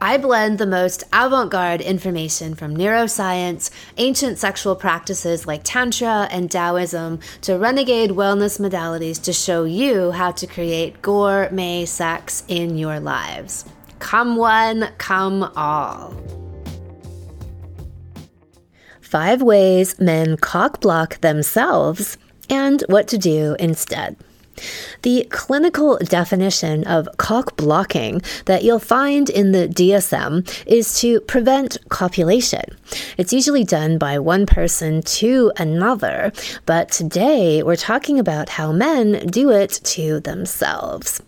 I blend the most avant garde information from neuroscience, ancient sexual practices like Tantra and Taoism, to renegade wellness modalities to show you how to create gourmet sex in your lives. Come one, come all. Five ways men cock block themselves and what to do instead. The clinical definition of cock blocking that you'll find in the DSM is to prevent copulation. It's usually done by one person to another, but today we're talking about how men do it to themselves.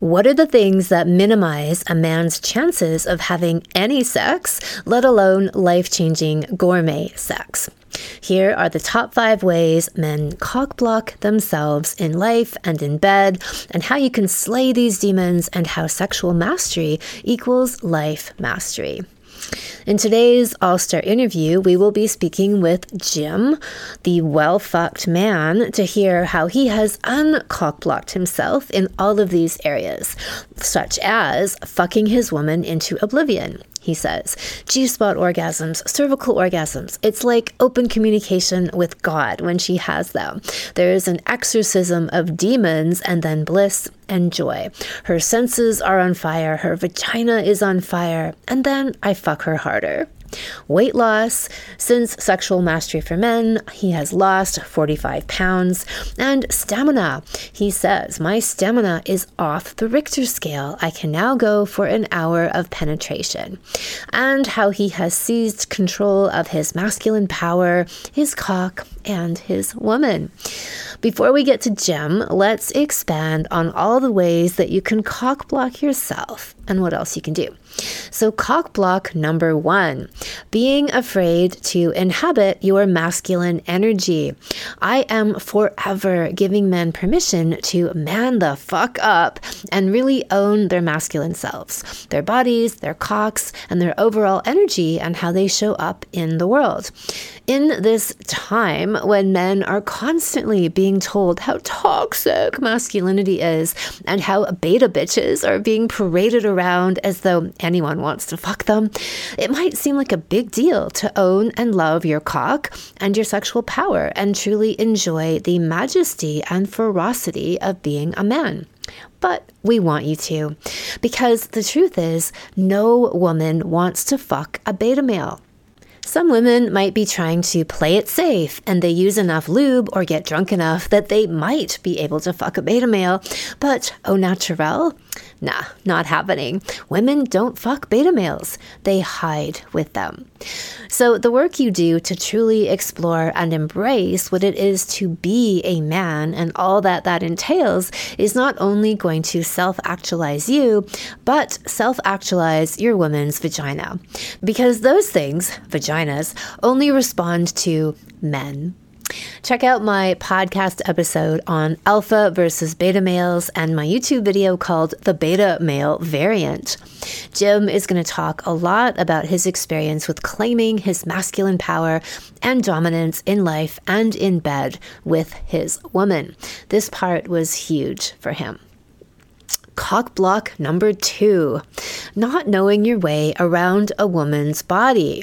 What are the things that minimize a man's chances of having any sex, let alone life changing gourmet sex? Here are the top five ways men cockblock themselves in life and in bed, and how you can slay these demons, and how sexual mastery equals life mastery. In today's All Star interview, we will be speaking with Jim, the well fucked man, to hear how he has uncockblocked himself in all of these areas, such as fucking his woman into oblivion, he says. G spot orgasms, cervical orgasms. It's like open communication with God when she has them. There is an exorcism of demons and then bliss and joy. Her senses are on fire, her vagina is on fire, and then I fuck her harder. Weight loss. Since sexual mastery for men, he has lost 45 pounds. And stamina. He says, My stamina is off the Richter scale. I can now go for an hour of penetration. And how he has seized control of his masculine power, his cock, and his woman. Before we get to Jim, let's expand on all the ways that you can cock block yourself and what else you can do. So, cock block number one being afraid to inhabit your masculine energy. I am forever giving men permission to man the fuck up and really own their masculine selves, their bodies, their cocks, and their overall energy and how they show up in the world. In this time when men are constantly being told how toxic masculinity is and how beta bitches are being paraded around as though anyone wants to fuck them, it might seem like a big deal to own and love your cock and your sexual power and truly enjoy the majesty and ferocity of being a man but we want you to. Because the truth is, no woman wants to fuck a beta male. Some women might be trying to play it safe and they use enough lube or get drunk enough that they might be able to fuck a beta male, but oh, au naturel, Nah, not happening. Women don't fuck beta males, they hide with them. So, the work you do to truly explore and embrace what it is to be a man and all that that entails is not only going to self actualize you, but self actualize your woman's vagina. Because those things, vaginas, only respond to men. Check out my podcast episode on alpha versus beta males and my YouTube video called The Beta Male Variant. Jim is going to talk a lot about his experience with claiming his masculine power and dominance in life and in bed with his woman. This part was huge for him. Cock block number two not knowing your way around a woman's body.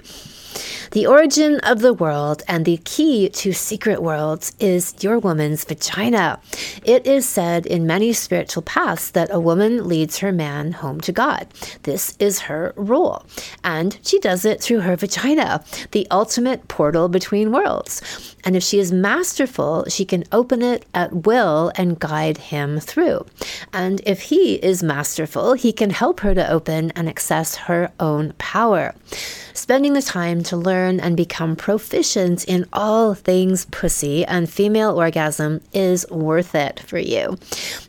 The origin of the world and the key to secret worlds is your woman's vagina. It is said in many spiritual paths that a woman leads her man home to God. This is her role. And she does it through her vagina, the ultimate portal between worlds. And if she is masterful, she can open it at will and guide him through. And if he is masterful, he can help her to open and access her own power. Spending the time to learn learn and become proficient in all things pussy and female orgasm is worth it for you.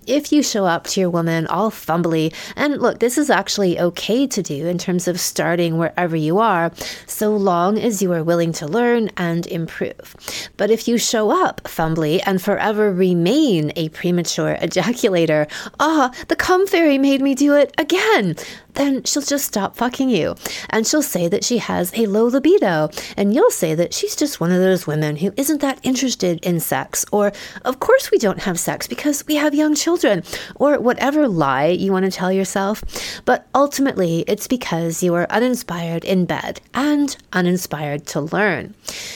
If you show up to your woman all fumbly, and look, this is actually okay to do in terms of starting wherever you are, so long as you are willing to learn and improve. But if you show up fumbly and forever remain a premature ejaculator, ah, the cum fairy made me do it again then she'll just stop fucking you. And she'll say that she has a low libido. And you'll say that she's just one of those women who isn't that interested in sex. Or, of course, we don't have sex because we have young children. Or whatever lie you want to tell yourself. But ultimately, it's because you are uninspired in bed and uninspired to learn.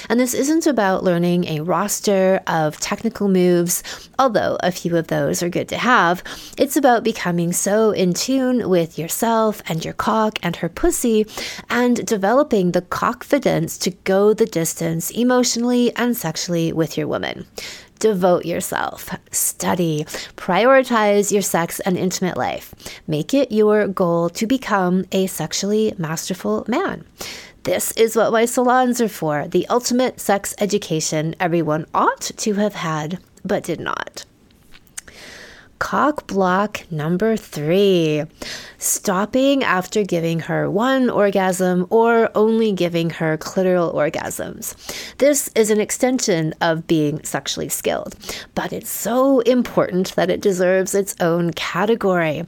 And this isn't about learning a roster of technical moves, although a few of those are good to have. It's about becoming so in tune with yourself and your cock and her pussy, and developing the confidence to go the distance emotionally and sexually with your woman devote yourself, study, prioritize your sex and intimate life. Make it your goal to become a sexually masterful man. This is what my salons are for the ultimate sex education everyone ought to have had, but did not. Cock block number three stopping after giving her one orgasm or only giving her clitoral orgasms. This is an extension of being sexually skilled, but it's so important that it deserves its own category.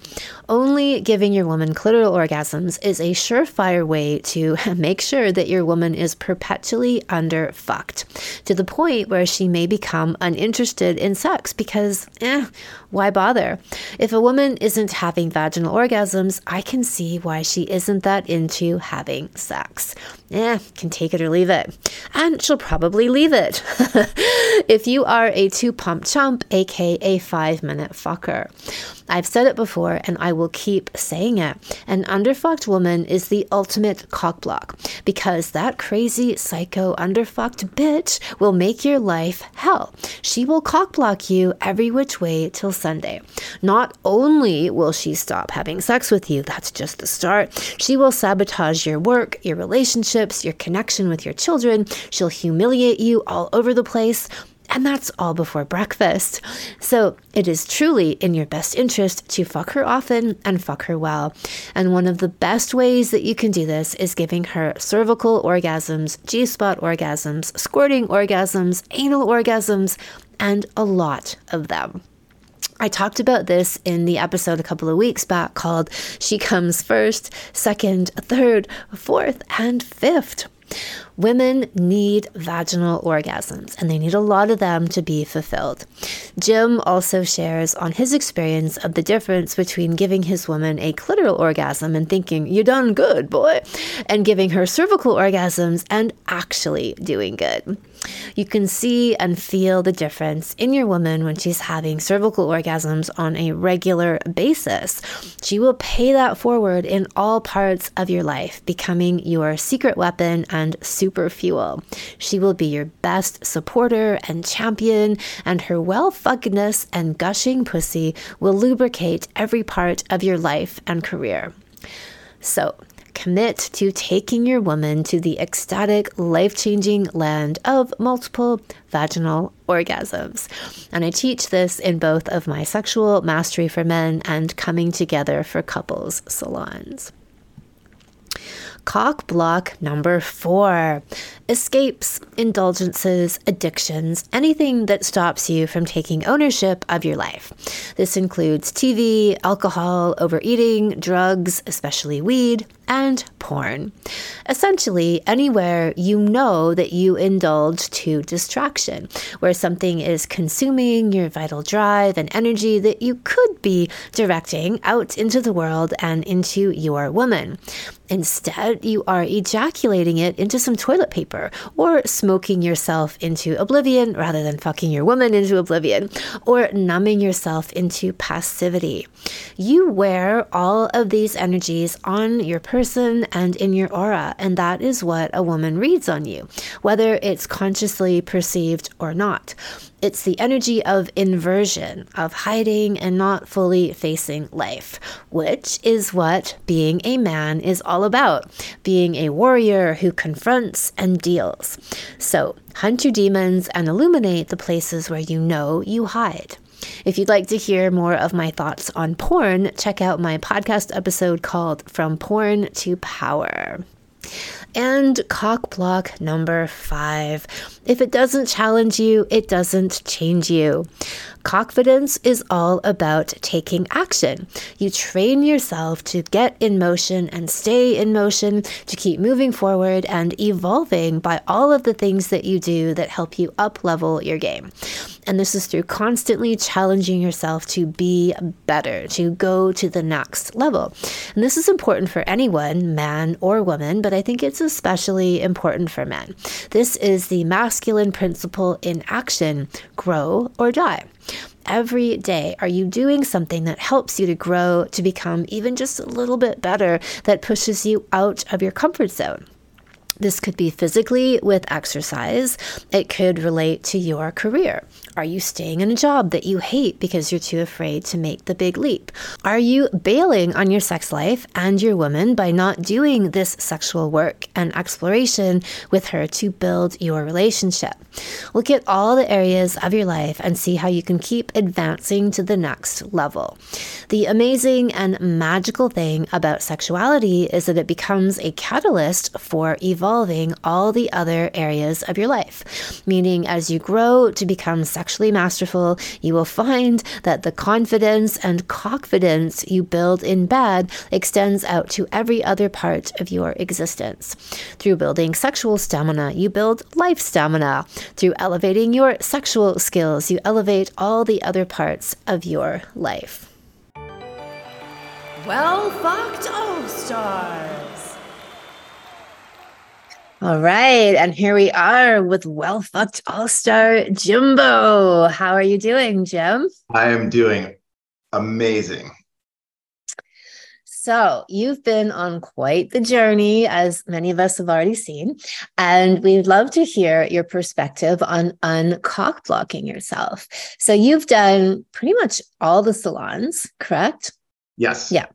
Only giving your woman clitoral orgasms is a surefire way to make sure that your woman is perpetually underfucked to the point where she may become uninterested in sex because, eh, why bother? If a woman isn't having vaginal orgasms, I can see why she isn't that into having sex. Eh, can take it or leave it. And she'll probably leave it. if you are a two pump chump, aka five minute fucker. I've said it before and I will keep saying it. An underfucked woman is the ultimate cockblock because that crazy psycho underfucked bitch will make your life hell. She will cockblock you every which way till Sunday. Not only will she stop having sex with you, that's just the start, she will sabotage your work, your relationships, your connection with your children. She'll humiliate you all over the place. And that's all before breakfast. So it is truly in your best interest to fuck her often and fuck her well. And one of the best ways that you can do this is giving her cervical orgasms, G spot orgasms, squirting orgasms, anal orgasms, and a lot of them. I talked about this in the episode a couple of weeks back called She Comes First, Second, Third, Fourth, and Fifth. Women need vaginal orgasms, and they need a lot of them to be fulfilled. Jim also shares on his experience of the difference between giving his woman a clitoral orgasm and thinking, You done good, boy, and giving her cervical orgasms and actually doing good. You can see and feel the difference in your woman when she's having cervical orgasms on a regular basis. She will pay that forward in all parts of your life, becoming your secret weapon and super fuel. She will be your best supporter and champion, and her well fuckedness and gushing pussy will lubricate every part of your life and career. So, commit to taking your woman to the ecstatic, life changing land of multiple vaginal orgasms. And I teach this in both of my sexual mastery for men and coming together for couples salons. Cock block number four escapes, indulgences, addictions, anything that stops you from taking ownership of your life. This includes TV, alcohol, overeating, drugs, especially weed, and porn. Essentially, anywhere you know that you indulge to distraction, where something is consuming your vital drive and energy that you could be directing out into the world and into your woman. Instead, you are ejaculating it into some toilet paper or smoking yourself into oblivion rather than fucking your woman into oblivion, or numbing yourself into passivity. You wear all of these energies on your person person and in your aura. And that is what a woman reads on you, whether it's consciously perceived or not. It's the energy of inversion, of hiding and not fully facing life, which is what being a man is all about being a warrior who confronts and deals. So, hunt your demons and illuminate the places where you know you hide. If you'd like to hear more of my thoughts on porn, check out my podcast episode called From Porn to Power. And cock block number five. If it doesn't challenge you, it doesn't change you. Confidence is all about taking action. You train yourself to get in motion and stay in motion, to keep moving forward and evolving by all of the things that you do that help you up level your game. And this is through constantly challenging yourself to be better, to go to the next level. And this is important for anyone, man or woman, but I think it's especially important for men. This is the masculine principle in action grow or die. Every day, are you doing something that helps you to grow, to become even just a little bit better, that pushes you out of your comfort zone? This could be physically with exercise. It could relate to your career. Are you staying in a job that you hate because you're too afraid to make the big leap? Are you bailing on your sex life and your woman by not doing this sexual work and exploration with her to build your relationship? Look at all the areas of your life and see how you can keep advancing to the next level. The amazing and magical thing about sexuality is that it becomes a catalyst for evolving all the other areas of your life, meaning as you grow to become sexually masterful, you will find that the confidence and confidence you build in bed extends out to every other part of your existence. Through building sexual stamina, you build life stamina. Through elevating your sexual skills, you elevate all the other parts of your life. Well fucked All Stars. All right, and here we are with well fucked All Star Jimbo. How are you doing, Jim? I am doing amazing. So, you've been on quite the journey, as many of us have already seen. And we'd love to hear your perspective on uncock blocking yourself. So, you've done pretty much all the salons, correct? Yes. Yeah.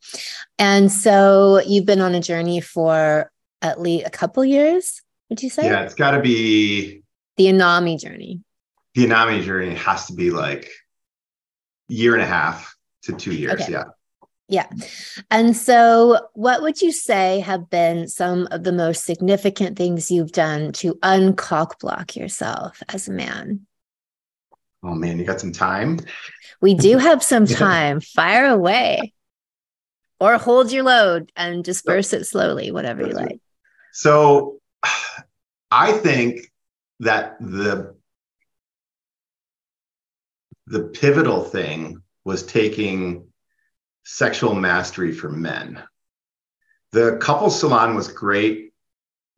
And so, you've been on a journey for at least a couple years, would you say? Yeah, it's got to be the Anami journey. The Anami journey has to be like year and a half to two years. Okay. Yeah. Yeah. And so, what would you say have been some of the most significant things you've done to uncock block yourself as a man? Oh, man, you got some time? We do have some time. Fire away or hold your load and disperse it slowly, whatever you like. So, I think that the the pivotal thing was taking sexual mastery for men. The couple salon was great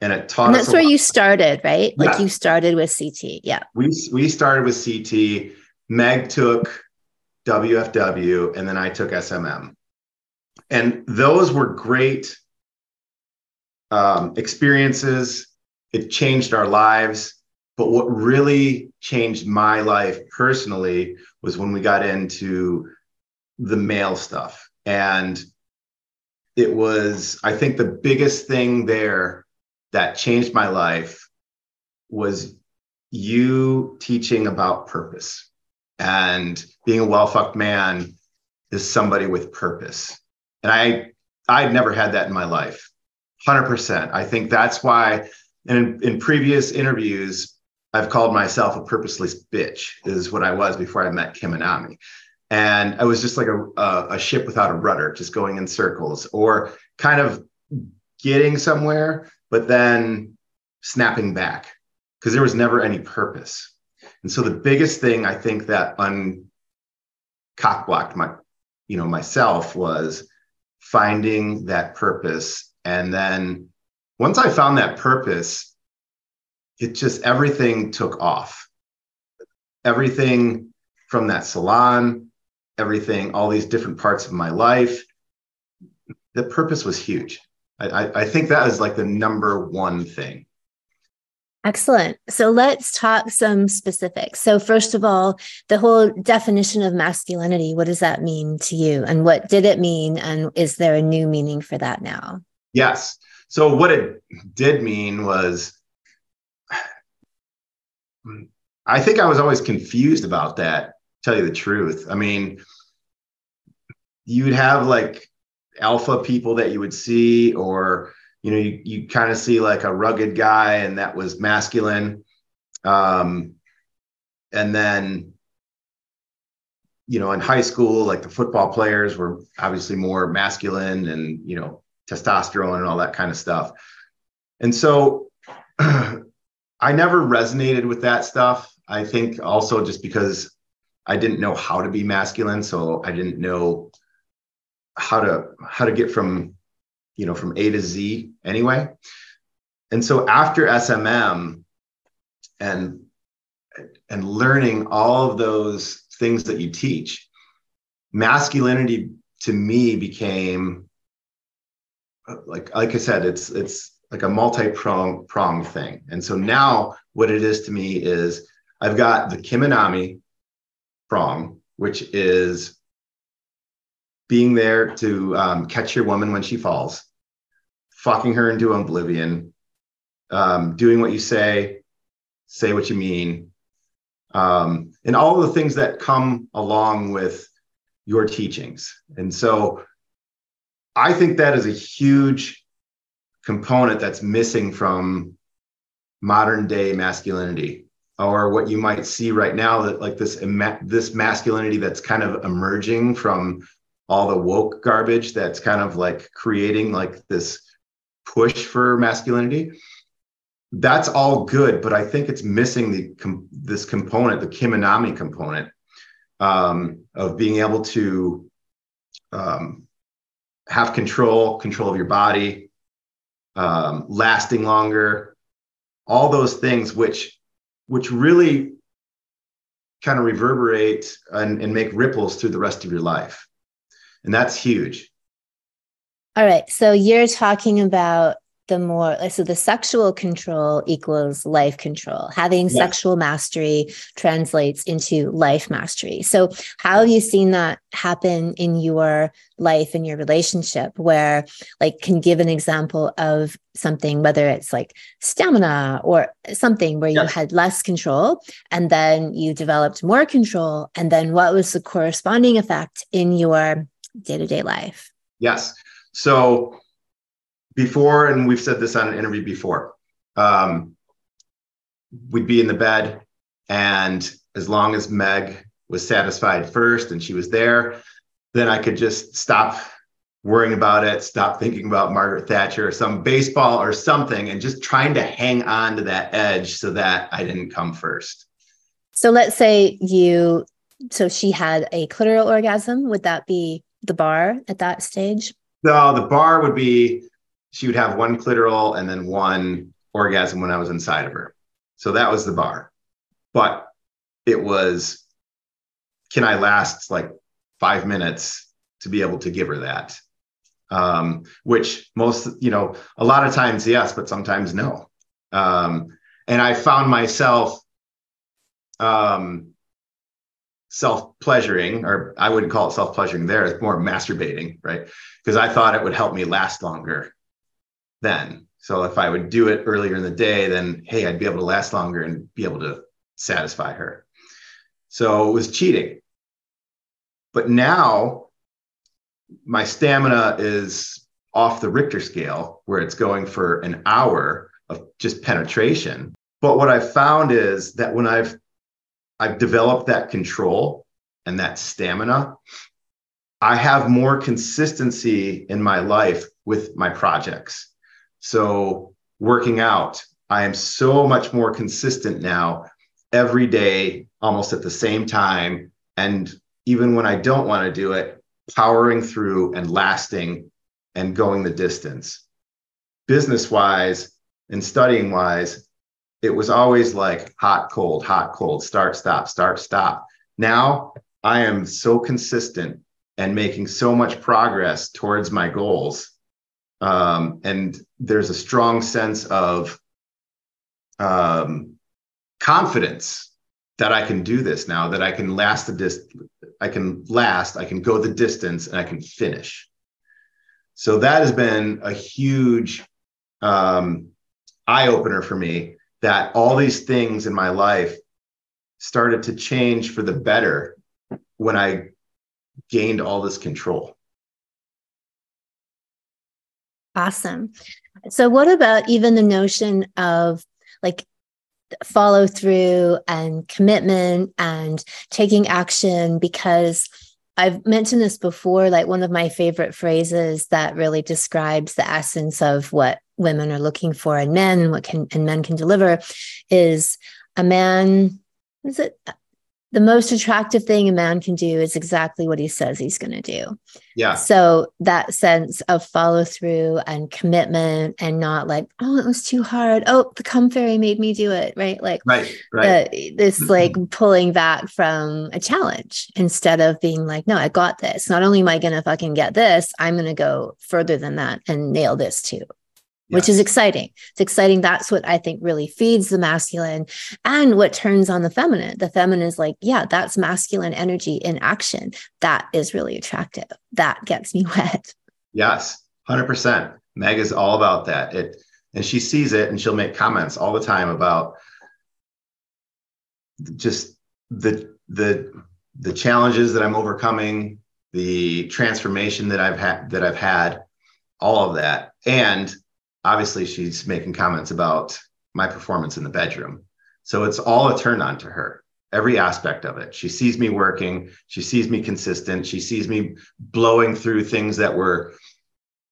and it taught and that's where you started, right? Like yeah. you started with CT. Yeah. We we started with CT. Meg took WFW and then I took SMM. And those were great um, experiences. It changed our lives. But what really changed my life personally was when we got into the male stuff. And it was, I think, the biggest thing there that changed my life was you teaching about purpose and being a well fucked man is somebody with purpose. And I, I'd never had that in my life. 100%. I think that's why, and in, in previous interviews, I've called myself a purposeless bitch, is what I was before I met Kim Anami and I was just like a, a, a ship without a rudder, just going in circles, or kind of getting somewhere, but then snapping back because there was never any purpose. And so the biggest thing I think that uncockblocked my, you know, myself was finding that purpose. And then once I found that purpose, it just everything took off. Everything from that salon everything, all these different parts of my life. The purpose was huge. I, I think that is like the number one thing. Excellent. So let's talk some specifics. So, first of all, the whole definition of masculinity, what does that mean to you? And what did it mean? And is there a new meaning for that now? Yes. So, what it did mean was, I think I was always confused about that, tell you the truth. I mean, you'd have like alpha people that you would see, or you know, you, you kind of see like a rugged guy, and that was masculine. Um, and then, you know, in high school, like the football players were obviously more masculine and, you know, testosterone and all that kind of stuff. And so I never resonated with that stuff. I think also just because I didn't know how to be masculine, so I didn't know how to how to get from you know from A to Z anyway. And so after SMM and and learning all of those things that you teach, masculinity to me became like like I said, it's it's like a multi-prong prong thing. And so now what it is to me is I've got the Kim Anami prong, which is being there to um, catch your woman when she falls, fucking her into oblivion, um, doing what you say, say what you mean, um, and all the things that come along with your teachings. And so I think that is a huge component that's missing from modern day masculinity or what you might see right now that like this this masculinity that's kind of emerging from all the woke garbage that's kind of like creating like this push for masculinity. That's all good but i think it's missing the this component the Kim Anami component um, of being able to um, have control control of your body um, lasting longer all those things which which really kind of reverberate and, and make ripples through the rest of your life and that's huge. All right. So you're talking about the more so the sexual control equals life control having yes. sexual mastery translates into life mastery so how have you seen that happen in your life in your relationship where like can give an example of something whether it's like stamina or something where you had less control and then you developed more control and then what was the corresponding effect in your day to day life? Yes. So before, and we've said this on an interview before, um, we'd be in the bed, and as long as Meg was satisfied first and she was there, then I could just stop worrying about it, stop thinking about Margaret Thatcher or some baseball or something, and just trying to hang on to that edge so that I didn't come first. So let's say you, so she had a clitoral orgasm. Would that be the bar at that stage? No, the bar would be she would have one clitoral and then one orgasm when I was inside of her. So that was the bar. But it was can I last like five minutes to be able to give her that? Um, which most, you know, a lot of times, yes, but sometimes no. Um, and I found myself um, self pleasuring, or I wouldn't call it self pleasuring there, it's more masturbating, right? Because I thought it would help me last longer then. So if I would do it earlier in the day, then hey, I'd be able to last longer and be able to satisfy her. So it was cheating. But now my stamina is off the Richter scale where it's going for an hour of just penetration. But what I've found is that when I've I've developed that control and that stamina. I have more consistency in my life with my projects. So, working out, I am so much more consistent now every day, almost at the same time. And even when I don't want to do it, powering through and lasting and going the distance. Business wise and studying wise, it was always like hot, cold, hot, cold, start, stop, start, stop. Now I am so consistent and making so much progress towards my goals Um, and there's a strong sense of um, confidence that I can do this now, that I can last the dis- I can last, I can go the distance, and I can finish. So that has been a huge um, eye opener for me. That all these things in my life started to change for the better when I gained all this control. Awesome. So, what about even the notion of like follow through and commitment and taking action? Because I've mentioned this before, like one of my favorite phrases that really describes the essence of what women are looking for in men and what can and men can deliver is a man is it the most attractive thing a man can do is exactly what he says he's going to do. Yeah. So that sense of follow through and commitment and not like, oh, it was too hard. Oh, the cum fairy made me do it. Right. Like, right. Right. The, this mm-hmm. like pulling back from a challenge instead of being like, no, I got this. Not only am I going to fucking get this, I'm going to go further than that and nail this too which is exciting. It's exciting. That's what I think really feeds the masculine and what turns on the feminine. The feminine is like, yeah, that's masculine energy in action. That is really attractive. That gets me wet. Yes, 100%. Meg is all about that. It and she sees it and she'll make comments all the time about just the the the challenges that I'm overcoming, the transformation that I've had that I've had, all of that. And obviously she's making comments about my performance in the bedroom. So it's all a turn on to her, every aspect of it. She sees me working, she sees me consistent, she sees me blowing through things that were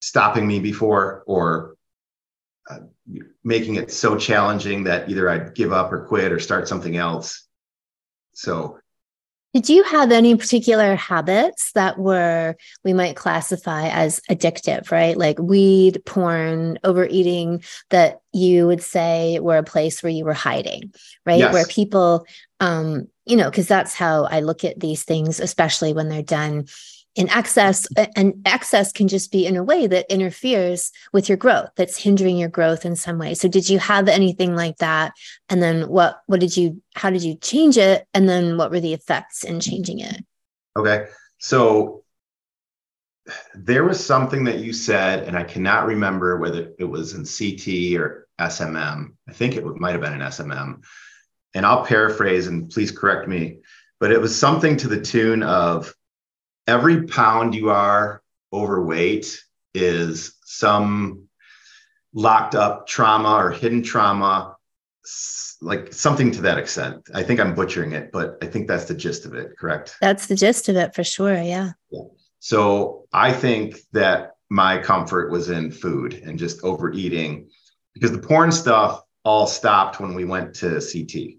stopping me before or uh, making it so challenging that either I'd give up or quit or start something else. So did you have any particular habits that were, we might classify as addictive, right? Like weed, porn, overeating, that you would say were a place where you were hiding, right? Yes. Where people, um, you know, because that's how I look at these things, especially when they're done in excess and excess uh, can just be in a way that interferes with your growth that's hindering your growth in some way. So did you have anything like that? And then what what did you how did you change it? And then what were the effects in changing it? Okay. So there was something that you said and i cannot remember whether it was in ct or smm i think it might have been in smm and i'll paraphrase and please correct me. But it was something to the tune of every pound you are overweight is some locked up trauma or hidden trauma like something to that extent. I think i'm butchering it but i think that's the gist of it correct? That's the gist of it for sure yeah, yeah. so i think that my comfort was in food and just overeating because the porn stuff all stopped when we went to ct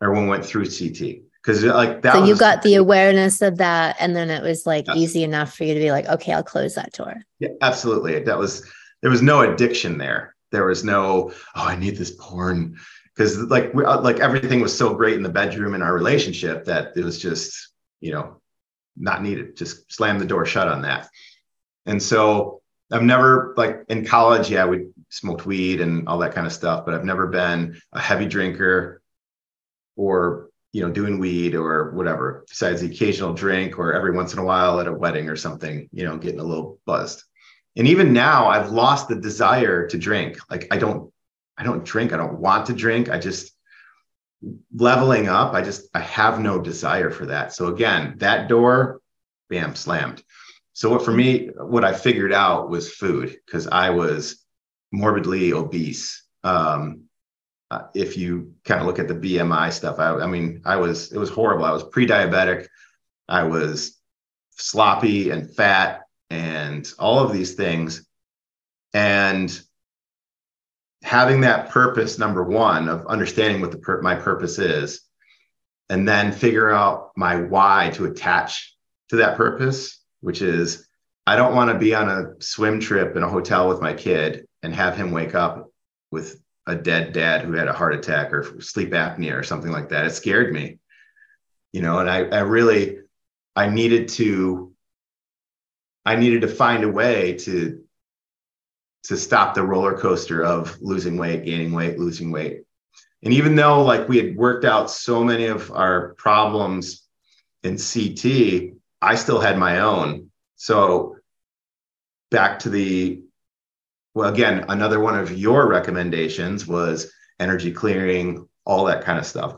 or when we went through ct because like that. So you got the awareness of that, and then it was like easy enough for you to be like, okay, I'll close that door. Yeah, absolutely. That was there was no addiction there. There was no oh, I need this porn because like we, uh, like everything was so great in the bedroom in our relationship that it was just you know not needed. Just slam the door shut on that. And so I've never like in college, yeah, we smoked weed and all that kind of stuff, but I've never been a heavy drinker or you know, doing weed or whatever, besides the occasional drink or every once in a while at a wedding or something, you know, getting a little buzzed. And even now I've lost the desire to drink. Like I don't, I don't drink. I don't want to drink. I just leveling up. I just, I have no desire for that. So again, that door, bam, slammed. So what for me, what I figured out was food because I was morbidly obese. Um, uh, if you kind of look at the BMI stuff, I, I mean, I was, it was horrible. I was pre diabetic. I was sloppy and fat and all of these things. And having that purpose, number one, of understanding what the pur- my purpose is, and then figure out my why to attach to that purpose, which is I don't want to be on a swim trip in a hotel with my kid and have him wake up with a dead dad who had a heart attack or sleep apnea or something like that. It scared me, you know, and I, I really, I needed to, I needed to find a way to to stop the roller coaster of losing weight, gaining weight, losing weight. And even though like we had worked out so many of our problems in CT, I still had my own. So back to the well again, another one of your recommendations was energy clearing, all that kind of stuff.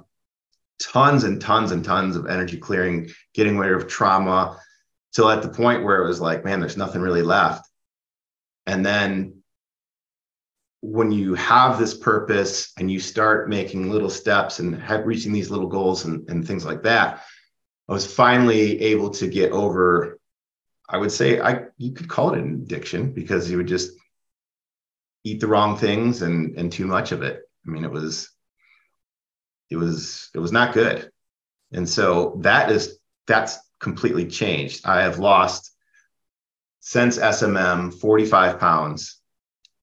Tons and tons and tons of energy clearing, getting rid of trauma, till at the point where it was like, man, there's nothing really left. And then when you have this purpose and you start making little steps and have, reaching these little goals and, and things like that, I was finally able to get over. I would say I you could call it an addiction because you would just eat the wrong things and and too much of it. I mean, it was it was it was not good, and so that is that's completely changed. I have lost since SMM 45 pounds.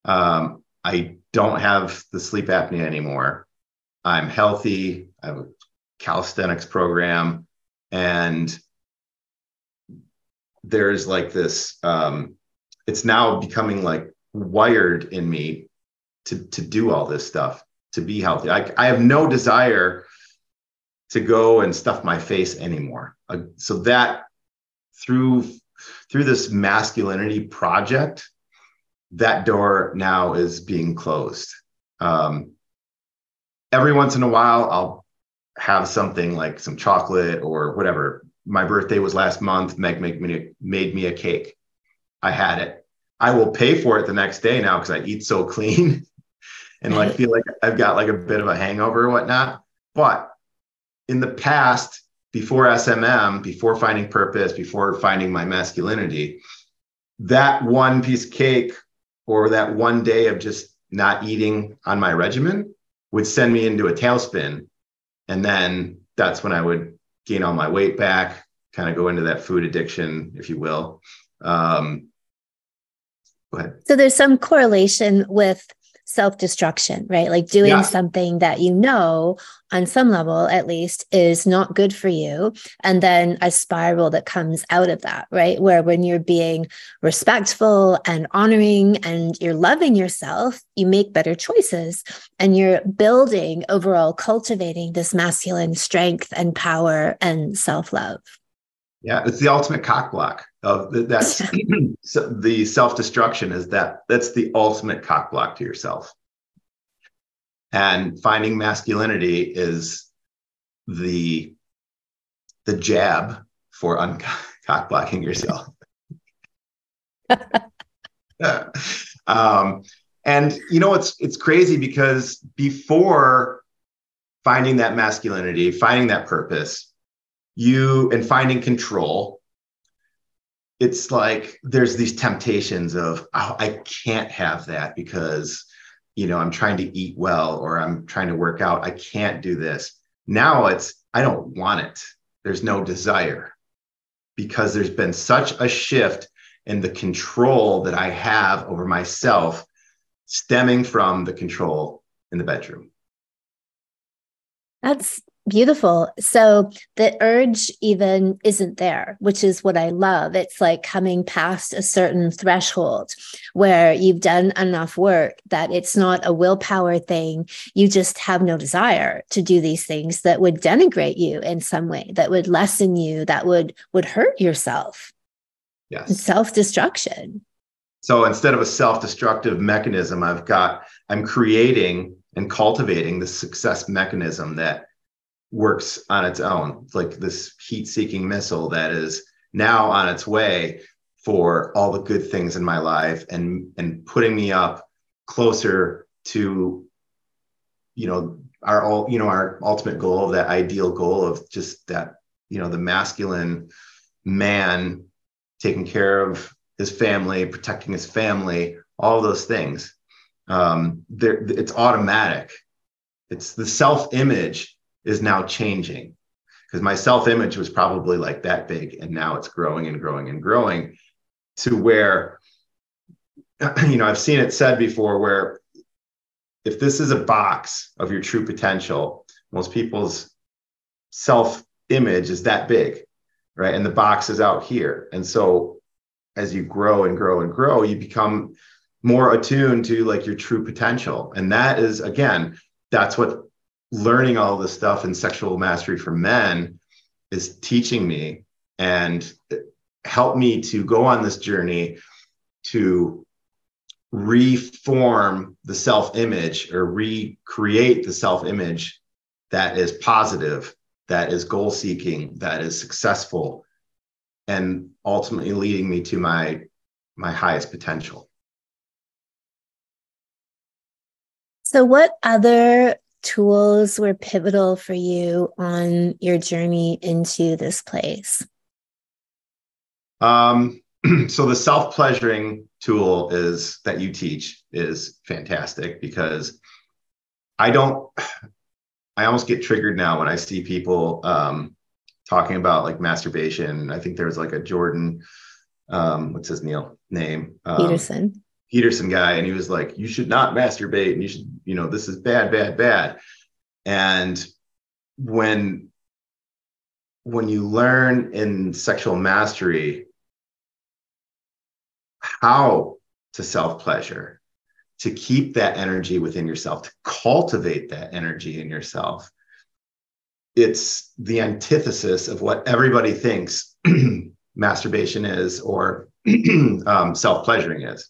Um, I don't have the sleep apnea anymore. I'm healthy. I have a calisthenics program, and there's like this. Um, it's now becoming like wired in me to to do all this stuff, to be healthy. I, I have no desire to go and stuff my face anymore. Uh, so that through through this masculinity project, that door now is being closed. Um, every once in a while, I'll have something like some chocolate or whatever. My birthday was last month. Meg make me, made me a cake. I had it. I will pay for it the next day now because I eat so clean and like feel like I've got like a bit of a hangover or whatnot. But in the past, before SMM, before finding purpose, before finding my masculinity, that one piece of cake or that one day of just not eating on my regimen would send me into a tailspin. And then that's when I would gain all my weight back, kind of go into that food addiction, if you will. Um, so there's some correlation with self destruction, right? Like doing yeah. something that you know on some level, at least, is not good for you. And then a spiral that comes out of that, right? Where when you're being respectful and honoring and you're loving yourself, you make better choices and you're building overall, cultivating this masculine strength and power and self love. Yeah, it's the ultimate cock block of the, that's the self-destruction is that that's the ultimate cock block to yourself. And finding masculinity is the the jab for uncock blocking yourself. Um, and you know it's it's crazy because before finding that masculinity finding that purpose you and finding control it's like there's these temptations of oh, I can't have that because you know I'm trying to eat well or I'm trying to work out. I can't do this. Now it's I don't want it. There's no desire because there's been such a shift in the control that I have over myself stemming from the control in the bedroom. That's Beautiful. So the urge even isn't there, which is what I love. It's like coming past a certain threshold where you've done enough work that it's not a willpower thing. You just have no desire to do these things that would denigrate you in some way, that would lessen you, that would would hurt yourself. Yes. Self-destruction. So instead of a self-destructive mechanism, I've got I'm creating and cultivating the success mechanism that works on its own. It's like this heat seeking missile that is now on its way for all the good things in my life and and putting me up closer to you know our all you know our ultimate goal that ideal goal of just that you know the masculine man taking care of his family protecting his family all those things um there it's automatic it's the self image is now changing. Because my self image was probably like that big and now it's growing and growing and growing to where you know i've seen it said before where if this is a box of your true potential most people's self image is that big right? And the box is out here. And so as you grow and grow and grow you become more attuned to like your true potential. And that is, again, that's what learning all this stuff in sexual mastery for men is teaching me and help me to go on this journey to reform the self image or recreate the self image that is positive, that is goal seeking, that is successful, and ultimately leading me to my my highest potential. So, what other tools were pivotal for you on your journey into this place? Um, so the self pleasuring tool is that you teach is fantastic because I don't. I almost get triggered now when I see people um, talking about like masturbation. I think there was like a Jordan, um, what's his Neil name? Um, Peterson. Peterson guy, and he was like, "You should not masturbate, and you should, you know, this is bad, bad, bad." And when when you learn in sexual mastery how to self pleasure, to keep that energy within yourself, to cultivate that energy in yourself, it's the antithesis of what everybody thinks masturbation is or um, self pleasuring is.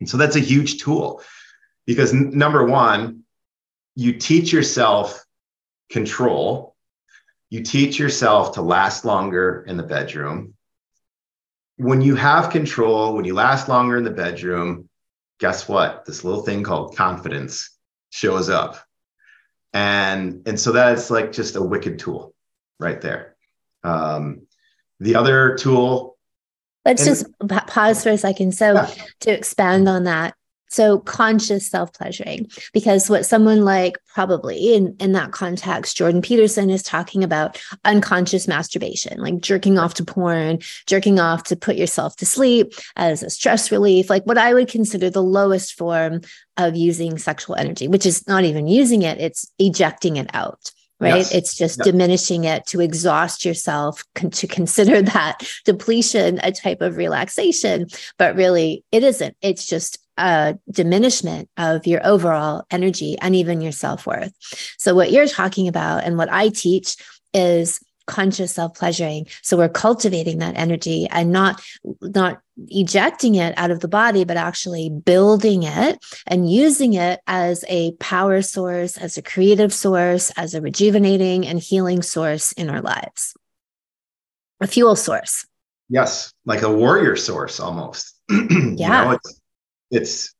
And so that's a huge tool because n- number one, you teach yourself control, you teach yourself to last longer in the bedroom. When you have control, when you last longer in the bedroom, guess what? This little thing called confidence shows up. And, and so that's like just a wicked tool right there. Um, the other tool Let's and, just pause for a second. So, yeah. to expand on that, so conscious self pleasuring, because what someone like probably in, in that context, Jordan Peterson is talking about unconscious masturbation, like jerking off to porn, jerking off to put yourself to sleep as a stress relief, like what I would consider the lowest form of using sexual energy, which is not even using it, it's ejecting it out right? Yes. It's just diminishing it to exhaust yourself, con- to consider that depletion a type of relaxation. But really, it isn't. It's just a diminishment of your overall energy and even your self worth. So, what you're talking about and what I teach is conscious self-pleasuring. So we're cultivating that energy and not not ejecting it out of the body but actually building it and using it as a power source as a creative source as a rejuvenating and healing source in our lives. A fuel source. Yes like a warrior source almost. Yeah you know, it's, it's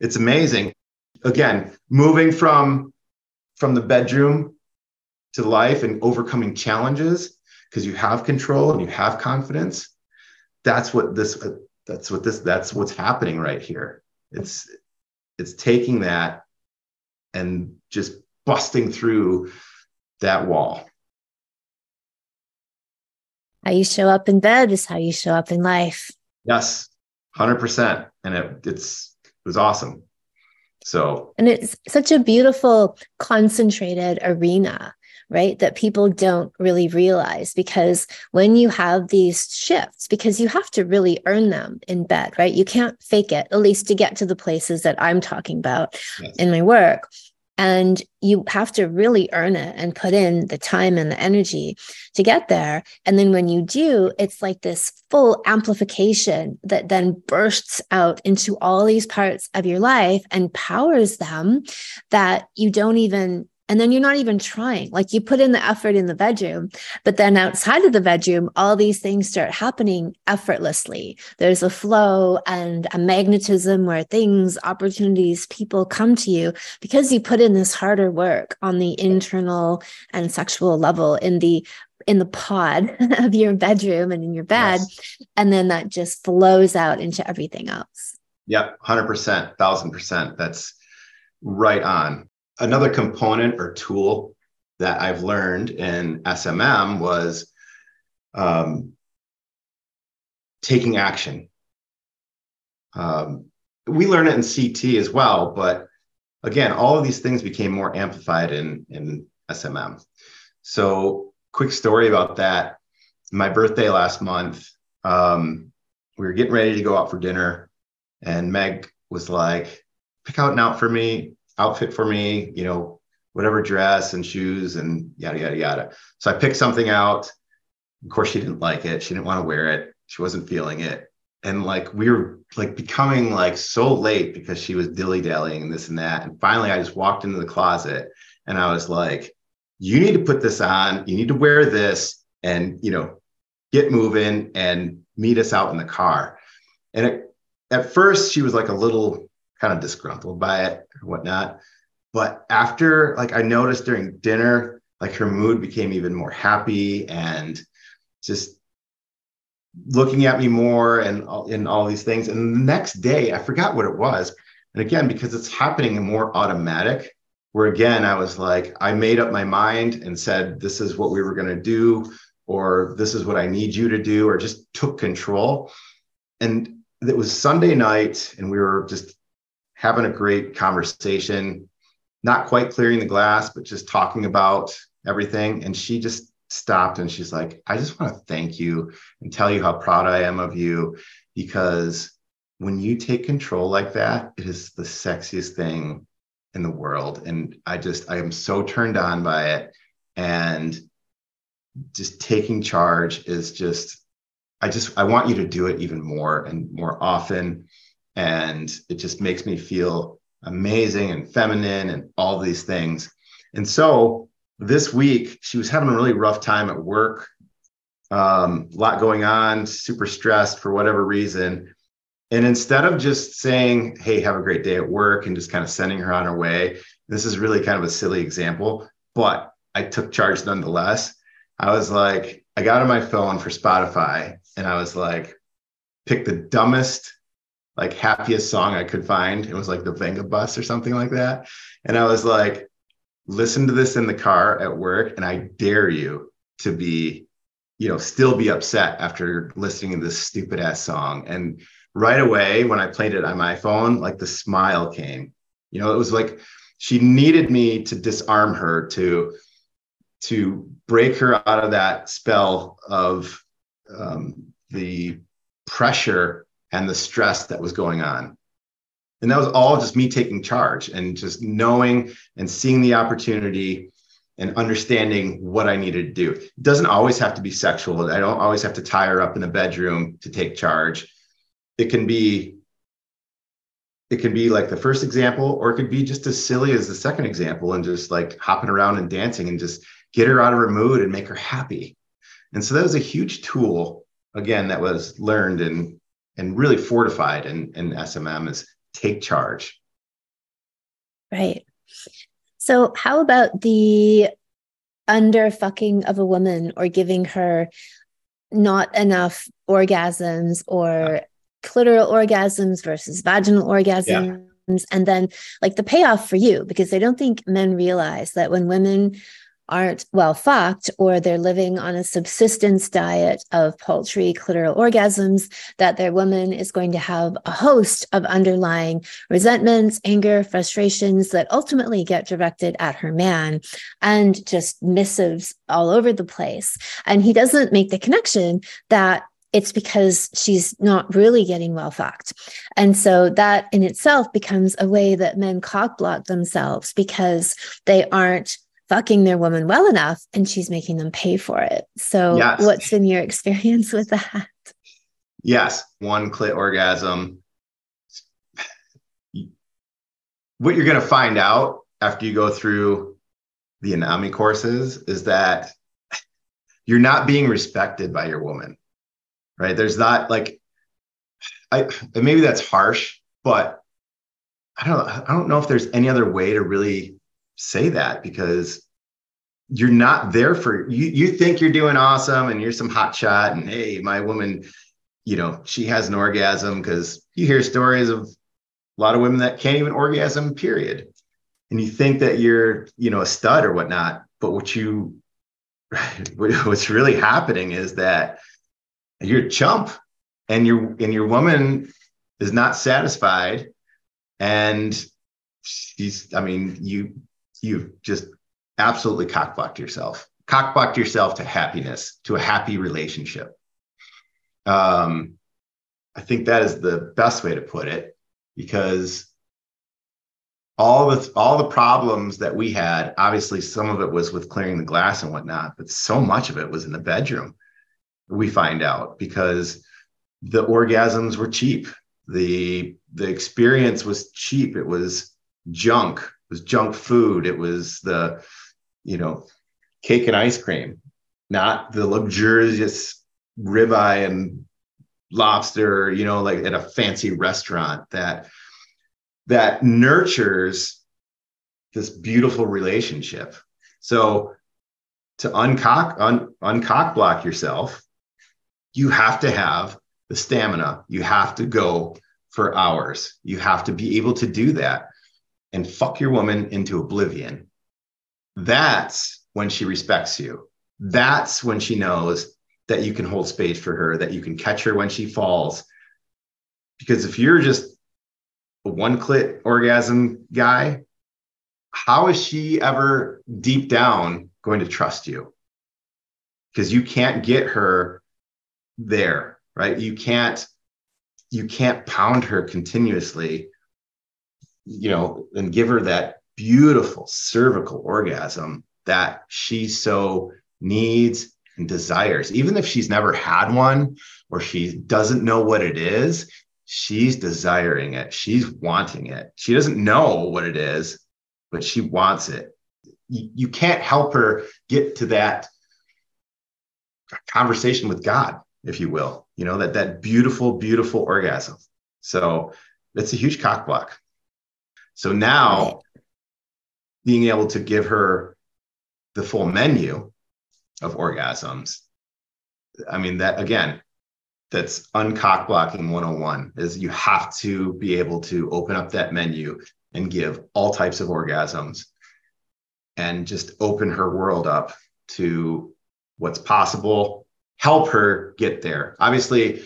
it's amazing. Again moving from from the bedroom to life and overcoming challenges because you have control and you have confidence that's what this that's what this that's what's happening right here. It's it's taking that and just busting through that wall. How you show up in bed is how you show up in life. Yes 100% and it, it's it was awesome. So and it's such a beautiful concentrated arena right? That people don't really realize because when you have these shifts, because you have to really earn them in bed, right? You can't fake it, at least to get to the places that I'm talking about yes. in my work. And you have to really earn it and put in the time and the energy to get there. And then when you do, it's like this full amplification that then bursts out into all these parts of your life and powers them that you don't even and then you're not even trying. Like you put in the effort in the bedroom, but then outside of the bedroom, all these things start happening effortlessly. There's a flow and a magnetism where things, opportunities, people come to you because you put in this harder work on the internal and sexual level in the in the pod of your bedroom and in your bed. Yes. And then that just flows out into everything else. Yep, 100%, 1000%. That's right on another component or tool that I've learned in SMM was um, taking action. Um, we learn it in CT as well, but again, all of these things became more amplified in, in SMM. So, quick story about that. My birthday last month, um, we were getting ready to go out for dinner, and Meg was like, pick out an out for me, outfit for me, you know, whatever dress and shoes and yada, yada, yada. So I picked something out. Of course, she didn't like it. She didn't want to wear it. She wasn't feeling it. And like we were like becoming like so late because she was dilly dallying and this and that. And finally, I just walked into the closet and I was like, you need to put this on. You need to wear this and, you know, get moving and meet us out in the car. And it, at first, she was like a little kind of disgruntled by it or whatnot. But after, like, I noticed during dinner, like her mood became even more happy and just looking at me more and in all these things. And the next day, I forgot what it was. And again, because it's happening more automatic, where again, I was like, I made up my mind and said, this is what we were going to do, or this is what I need you to do, or just took control. And it was Sunday night, and we were just having a great conversation, not quite clearing the glass, but just talking about everything. And she just stopped and she's like, I just want to thank you and tell you how proud I am of you because when you take control like that, it is the sexiest thing in the world. And I just, I am so turned on by it. And just taking charge is just, I just, I want you to do it even more and more often. And it just makes me feel amazing and feminine and all these things. And so this week she was having a really rough time at work. Um, a lot going on super stressed for whatever reason. And instead of just saying hey have a great day at work and just kind of sending her on her way this is really kind of a silly example but i took charge nonetheless. I was like i got on my phone for spotify and i was like pick the dumbest like happiest song i could find. It was like the Vengabus or something like that. And i was like listen to this in the car at work and i dare you to be you know still be upset after listening to this stupid ass song. And right away when i played it on my phone like the smile came. You know it was like she needed me to disarm her to to break her out of that spell of um, the pressure and the stress that was going on and that was all just me taking charge and just knowing and seeing the opportunity and understanding what I needed to do. It doesn't always have to be sexual. I don't always have to tie her up in the bedroom to take charge. It can be it can be like the first example or it could be just as silly as the second example and just like hopping around and dancing and just get her out of her mood and make her happy. And so that was a huge tool again that was learned and and really fortified in, in SMM is take charge. Right. So, how about the under fucking of a woman or giving her not enough orgasms or clitoral orgasms versus vaginal orgasms? Yeah. And then, like, the payoff for you, because I don't think men realize that when women aren't well fucked or they're living on a subsistence diet of paltry clitoral orgasms, that their woman is going to have a host of underlying resentments, anger, frustrations that ultimately get directed at her man and just missives all over the place. And he doesn't make the connection that it's because she's not really getting well fucked. And so that in itself becomes a way that men cock block themselves because they aren't fucking their woman well enough and she's making them pay for it. So, yes. what's been your experience with that? Yes, one clit orgasm. What you're going to find out after you go through the Anami courses is that you're not being respected by your woman, right? There's not like, I maybe that's harsh, but I don't I don't know if there's any other way to really say that because you're not there for you you think you're doing awesome and you're some hot shot and hey my woman you know she has an orgasm because you hear stories of a lot of women that can't even orgasm period. And you think that you're you know a stud or whatnot but what you what's really happening is that you're a chump and your and your woman is not satisfied. And she's i mean you you've just absolutely cockblocked yourself, cockblocked yourself to happiness, to a happy relationship. Um, I think that is the best way to put it. because all the all the problems that we had obviously some of it was with clearing the glass and whatnot but so much of it was in the bedroom we find out because the orgasms were cheap the the experience was cheap it was junk was junk food it was the you know cake and ice cream not the luxurious ribeye and lobster you know like at a fancy restaurant that that nurtures this beautiful relationship so to uncock un, uncock block yourself you have to have the stamina. You have to go for hours. You have to be able to do that and fuck your woman into oblivion. That's when she respects you. That's when she knows that you can hold space for her, that you can catch her when she falls. Because if you're just a one clit orgasm guy, how is she ever deep down going to trust you? Because you can't get her there right you can't you can't pound her continuously you know and give her that beautiful cervical orgasm that she so needs and desires even if she's never had one or she doesn't know what it is she's desiring it she's wanting it she doesn't know what it is but she wants it you, you can't help her get to that conversation with god if you will, you know, that that beautiful, beautiful orgasm. So it's a huge cock block. So now being able to give her the full menu of orgasms, I mean, that again, that's uncock blocking 101 is you have to be able to open up that menu and give all types of orgasms and just open her world up to what's possible help her get there. Obviously,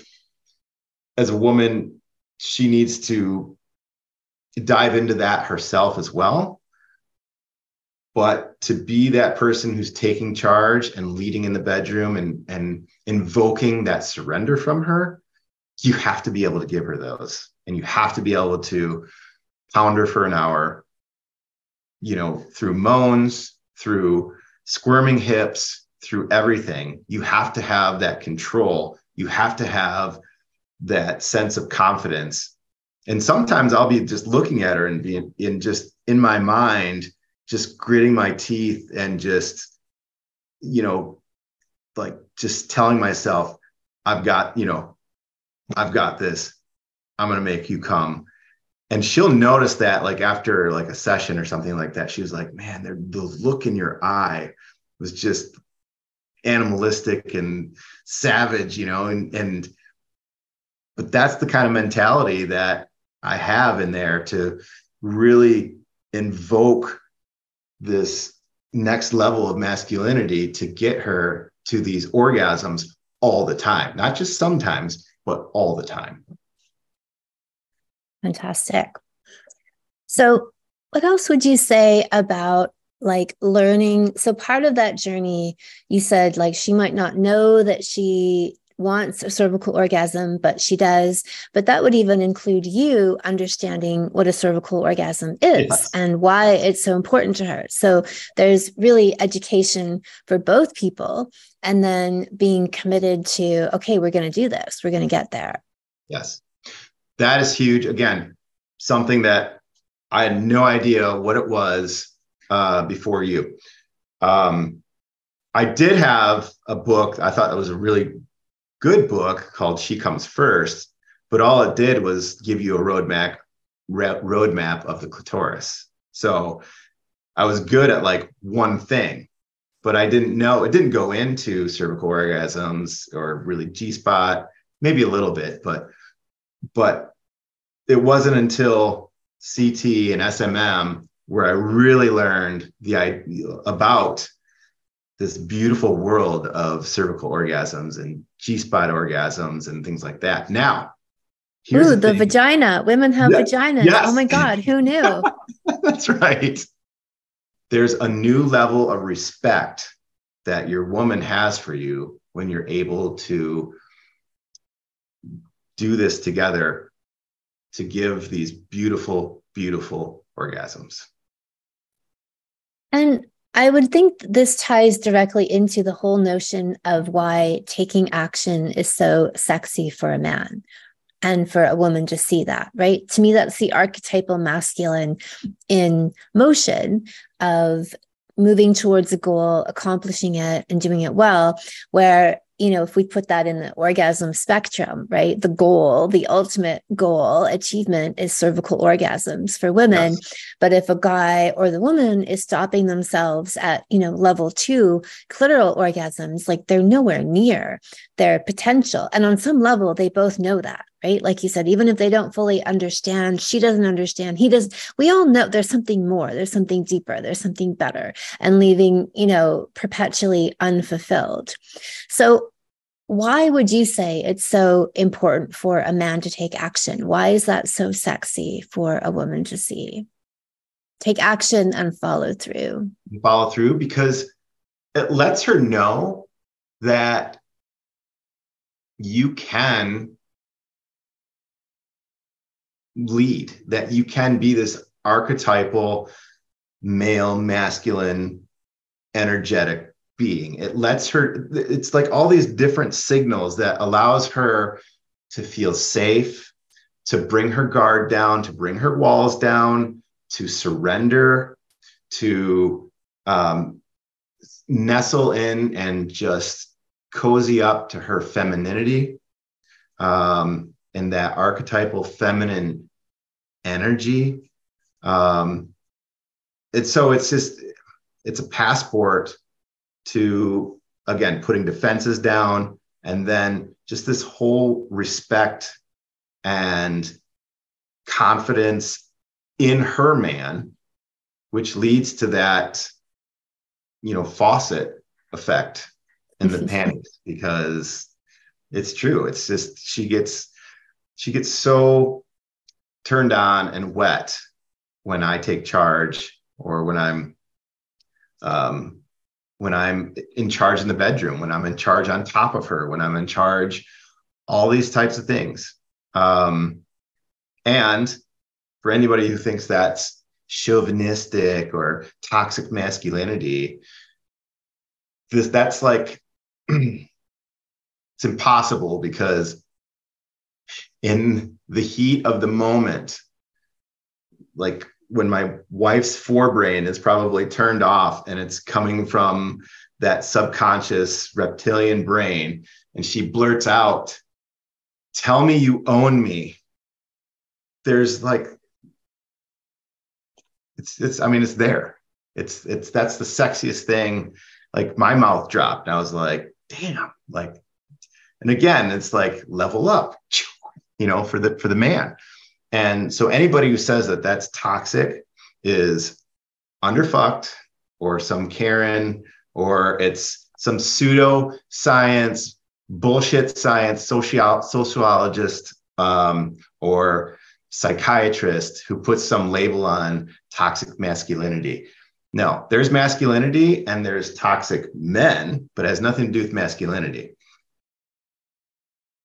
as a woman, she needs to dive into that herself as well. But to be that person who's taking charge and leading in the bedroom and, and invoking that surrender from her, you have to be able to give her those. And you have to be able to pound her for an hour, you know, through moans, through squirming hips, through everything, you have to have that control. You have to have that sense of confidence. And sometimes I'll be just looking at her and being in just in my mind, just gritting my teeth and just, you know, like just telling myself, I've got, you know, I've got this. I'm going to make you come. And she'll notice that like after like a session or something like that, she was like, man, the look in your eye was just animalistic and savage, you know, and and but that's the kind of mentality that I have in there to really invoke this next level of masculinity to get her to these orgasms all the time, not just sometimes, but all the time. Fantastic. So, what else would you say about like learning so part of that journey you said like she might not know that she wants a cervical orgasm but she does but that would even include you understanding what a cervical orgasm is yes. and why it's so important to her so there's really education for both people and then being committed to okay we're going to do this we're going to get there yes that is huge again something that i had no idea what it was uh, before you. Um, I did have a book. I thought it was a really good book called "She Comes First, but all it did was give you a roadmap roadmap of the clitoris. So I was good at like one thing, but I didn't know it didn't go into cervical orgasms or really G spot, maybe a little bit, but but it wasn't until CT and SMM where I really learned the idea about this beautiful world of cervical orgasms and G spot orgasms and things like that. Now, Ooh, the, the vagina. Women have yeah. vaginas. Yes. Oh my God, who knew? That's right. There's a new level of respect that your woman has for you when you're able to do this together to give these beautiful, beautiful orgasms. And I would think this ties directly into the whole notion of why taking action is so sexy for a man and for a woman to see that, right? To me, that's the archetypal masculine in motion of moving towards a goal, accomplishing it, and doing it well, where you know, if we put that in the orgasm spectrum, right? The goal, the ultimate goal, achievement is cervical orgasms for women. Yes. But if a guy or the woman is stopping themselves at, you know, level two clitoral orgasms, like they're nowhere near their potential. And on some level, they both know that right? Like you said, even if they don't fully understand, she doesn't understand, he does. We all know there's something more, there's something deeper, there's something better, and leaving, you know, perpetually unfulfilled. So, why would you say it's so important for a man to take action? Why is that so sexy for a woman to see? Take action and follow through. Follow through because it lets her know that you can lead, that you can be this archetypal male, masculine, energetic being. It lets her, it's like all these different signals that allows her to feel safe, to bring her guard down, to bring her walls down, to surrender, to um, nestle in and just cozy up to her femininity. Um, and that archetypal feminine energy. Um, it's so it's just it's a passport to again putting defenses down and then just this whole respect and confidence in her man which leads to that you know faucet effect in the panties because it's true it's just she gets she gets so turned on and wet when I take charge or when I'm um, when I'm in charge in the bedroom, when I'm in charge on top of her, when I'm in charge, all these types of things. Um, and for anybody who thinks that's chauvinistic or toxic masculinity, this that's like it's impossible because in the heat of the moment, like when my wife's forebrain is probably turned off and it's coming from that subconscious reptilian brain, and she blurts out, Tell me you own me. There's like, it's, it's, I mean, it's there. It's, it's, that's the sexiest thing. Like my mouth dropped. And I was like, damn, like, and again, it's like level up you know, for the for the man. And so anybody who says that that's toxic is underfucked or some Karen or it's some pseudo science bullshit science social sociologist um, or psychiatrist who puts some label on toxic masculinity. No, there's masculinity and there's toxic men, but has nothing to do with masculinity.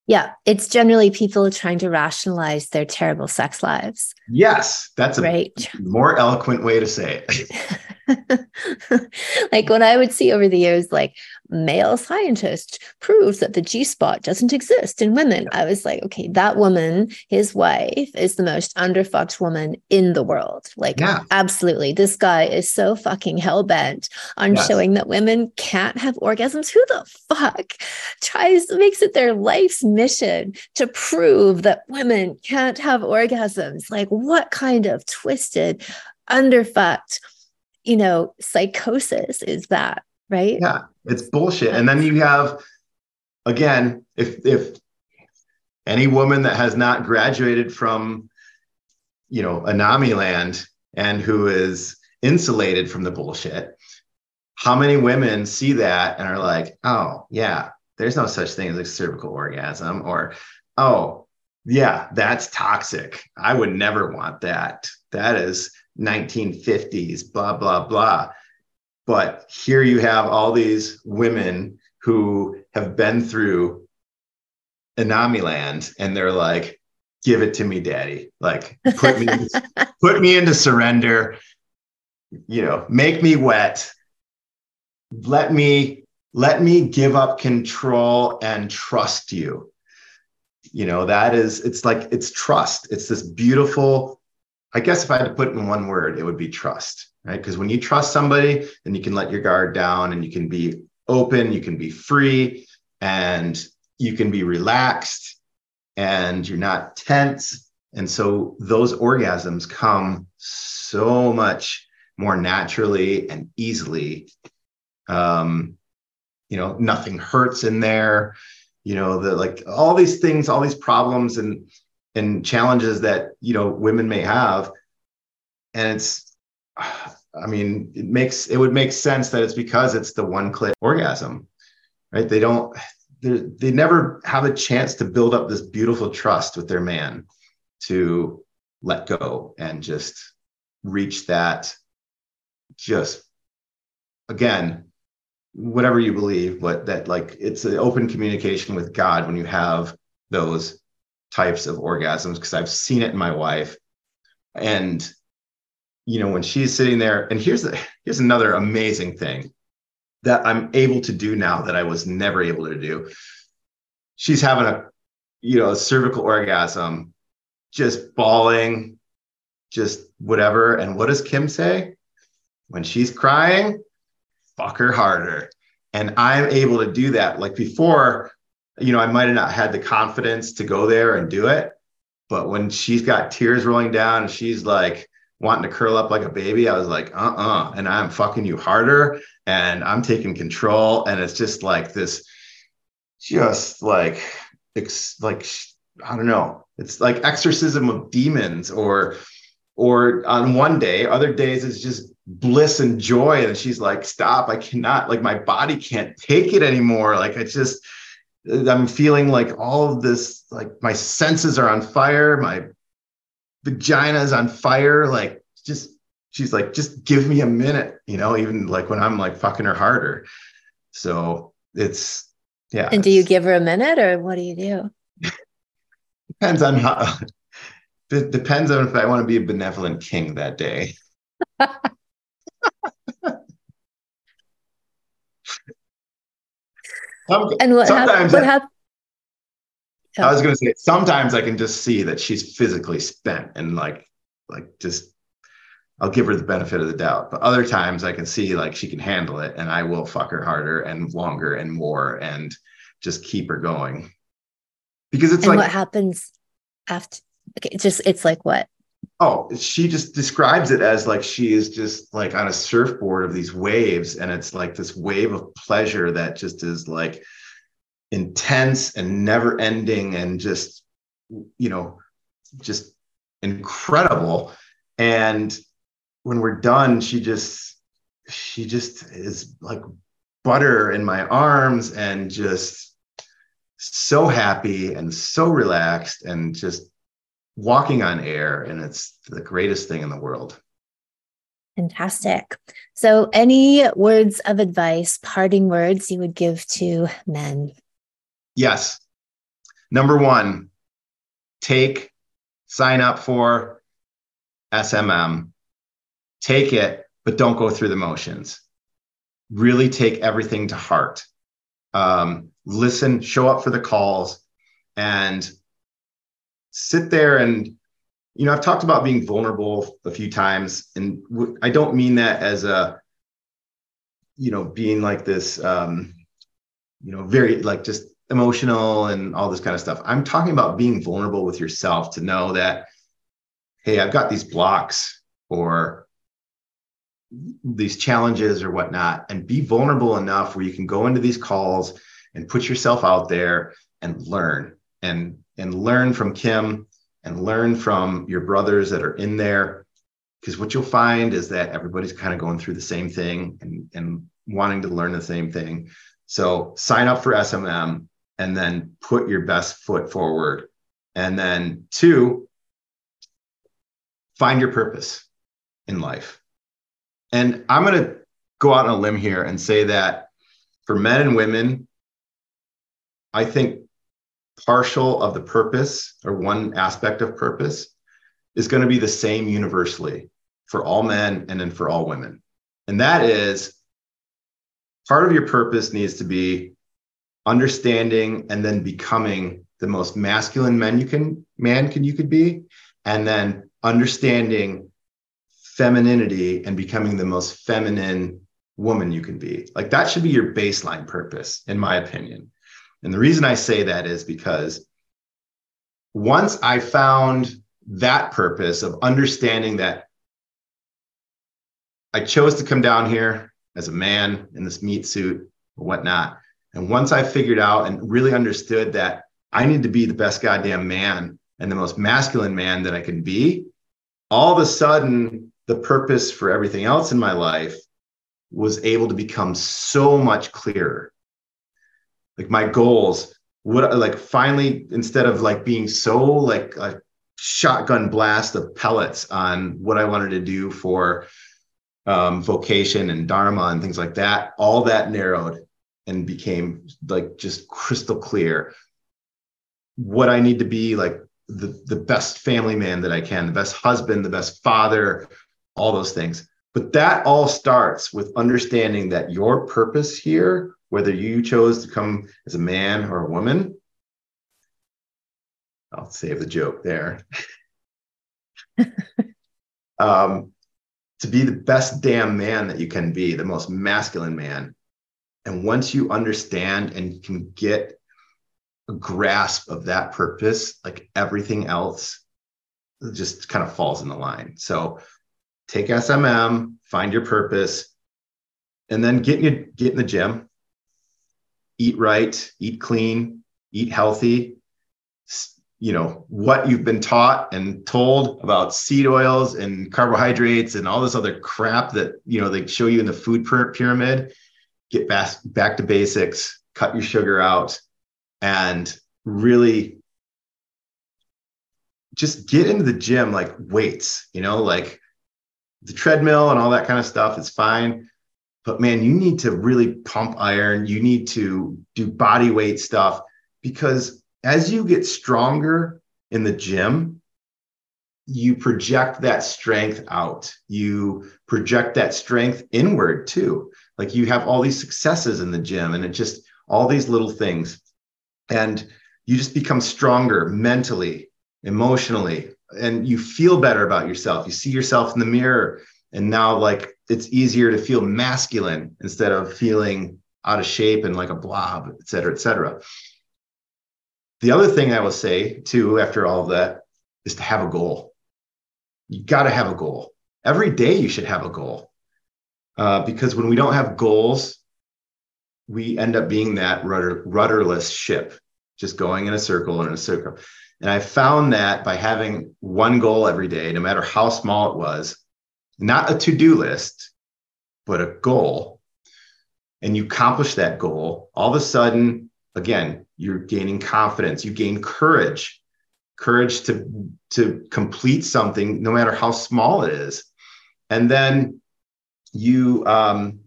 Yeah, it's generally people trying to rationalize their terrible sex lives. Yes, that's a right. more eloquent way to say it. like when I would see over the years, like male scientist proves that the G spot doesn't exist in women. I was like, okay, that woman, his wife, is the most underfucked woman in the world. Like, yeah. absolutely. This guy is so fucking hell bent on yes. showing that women can't have orgasms. Who the fuck tries, makes it their life's mission to prove that women can't have orgasms? Like, what kind of twisted, underfucked, you know, psychosis is that, right? Yeah, it's bullshit. And then you have, again, if if any woman that has not graduated from, you know, Anami land and who is insulated from the bullshit, how many women see that and are like, oh yeah, there's no such thing as a cervical orgasm, or oh yeah, that's toxic. I would never want that. That is 1950s, blah, blah, blah. But here you have all these women who have been through Anami land and they're like, give it to me, daddy. Like put me, put me into surrender, you know, make me wet. Let me, let me give up control and trust you. You know, that is, it's like, it's trust. It's this beautiful, I guess if I had to put it in one word, it would be trust, right? Because when you trust somebody, then you can let your guard down and you can be open, you can be free, and you can be relaxed and you're not tense. And so those orgasms come so much more naturally and easily. Um, you know, nothing hurts in there. You know, the like all these things, all these problems and and challenges that you know women may have. And it's I mean, it makes it would make sense that it's because it's the one clit orgasm, right? They don't they never have a chance to build up this beautiful trust with their man to let go and just reach that just again whatever you believe but that like it's an open communication with god when you have those types of orgasms because i've seen it in my wife and you know when she's sitting there and here's the here's another amazing thing that I'm able to do now that I was never able to do. She's having a, you know, a cervical orgasm, just bawling, just whatever. And what does Kim say? When she's crying, fuck her harder. And I'm able to do that. Like before, you know, I might have not had the confidence to go there and do it. But when she's got tears rolling down and she's like, wanting to curl up like a baby, I was like, uh uh-uh. uh. And I'm fucking you harder and I'm taking control. And it's just like this, just like, it's like, I don't know. It's like exorcism of demons or, or on one day, other days it's just bliss and joy. And she's like, stop, I cannot, like my body can't take it anymore. Like it's just, I'm feeling like all of this, like my senses are on fire. My vagina is on fire. Like, just, she's like, just give me a minute, you know, even like when I'm like fucking her harder. So it's, yeah. And do you give her a minute or what do you do? depends on how, it depends on if I want to be a benevolent king that day. and what, hap- what happened? Oh. I was going to say sometimes I can just see that she's physically spent and like like just I'll give her the benefit of the doubt. But other times I can see like she can handle it and I will fuck her harder and longer and more and just keep her going. Because it's and like what happens after okay, it's just it's like what? Oh, she just describes it as like she is just like on a surfboard of these waves and it's like this wave of pleasure that just is like intense and never ending and just you know just incredible. And when we're done she just she just is like butter in my arms and just so happy and so relaxed and just walking on air and it's the greatest thing in the world Fantastic. So, any words of advice, parting words you would give to men? Yes. Number one, take, sign up for SMM, take it, but don't go through the motions. Really take everything to heart. Um, listen, show up for the calls, and sit there and you know i've talked about being vulnerable a few times and I don't mean that as a you know being like this um you know very like just emotional and all this kind of stuff. I'm talking about being vulnerable with yourself to know that, hey, I've got these blocks or these challenges or whatnot, and be vulnerable enough where you can go into these calls and put yourself out there and learn and and learn from Kim and learn from your brothers that are in there. Because what you'll find is that everybody's kind of going through the same thing and, and wanting to learn the same thing. So sign up for SMM and then put your best foot forward. And then two, find your purpose in life. And I'm going to go out on a limb here and say that for men and women, I think partial of the purpose or one aspect of purpose is going to be the same universally for all men and then for all women. And that is part of your purpose needs to be understanding and then becoming the most masculine man you can man can you could be and then understanding femininity and becoming the most feminine woman you can be like that should be your baseline purpose in my opinion and the reason i say that is because once i found that purpose of understanding that i chose to come down here as a man in this meat suit or whatnot and once I figured out and really understood that I need to be the best goddamn man and the most masculine man that I can be, all of a sudden, the purpose for everything else in my life was able to become so much clearer. Like my goals, what like finally, instead of like being so like a shotgun blast of pellets on what I wanted to do for um, vocation and dharma and things like that, all that narrowed and became like just crystal clear what I need to be like the, the best family man that I can, the best husband, the best father, all those things. But that all starts with understanding that your purpose here, whether you chose to come as a man or a woman, I'll save the joke there. um, to be the best damn man that you can be, the most masculine man, and once you understand and can get a grasp of that purpose, like everything else just kind of falls in the line. So take SMM, find your purpose, and then get in, your, get in the gym, eat right, eat clean, eat healthy. You know, what you've been taught and told about seed oils and carbohydrates and all this other crap that, you know, they show you in the food pyramid get back, back to basics, cut your sugar out, and really just get into the gym like weights, you know, like the treadmill and all that kind of stuff is fine. But man, you need to really pump iron. You need to do body weight stuff because as you get stronger in the gym, you project that strength out. You project that strength inward too. Like you have all these successes in the gym and it just all these little things. And you just become stronger mentally, emotionally, and you feel better about yourself. You see yourself in the mirror. And now, like, it's easier to feel masculine instead of feeling out of shape and like a blob, et cetera, et cetera. The other thing I will say too, after all of that, is to have a goal. You got to have a goal. Every day you should have a goal. Uh, because when we don't have goals, we end up being that rudder, rudderless ship, just going in a circle and in a circle. And I found that by having one goal every day, no matter how small it was, not a to do list, but a goal, and you accomplish that goal, all of a sudden, again, you're gaining confidence, you gain courage, courage to, to complete something, no matter how small it is. And then you um,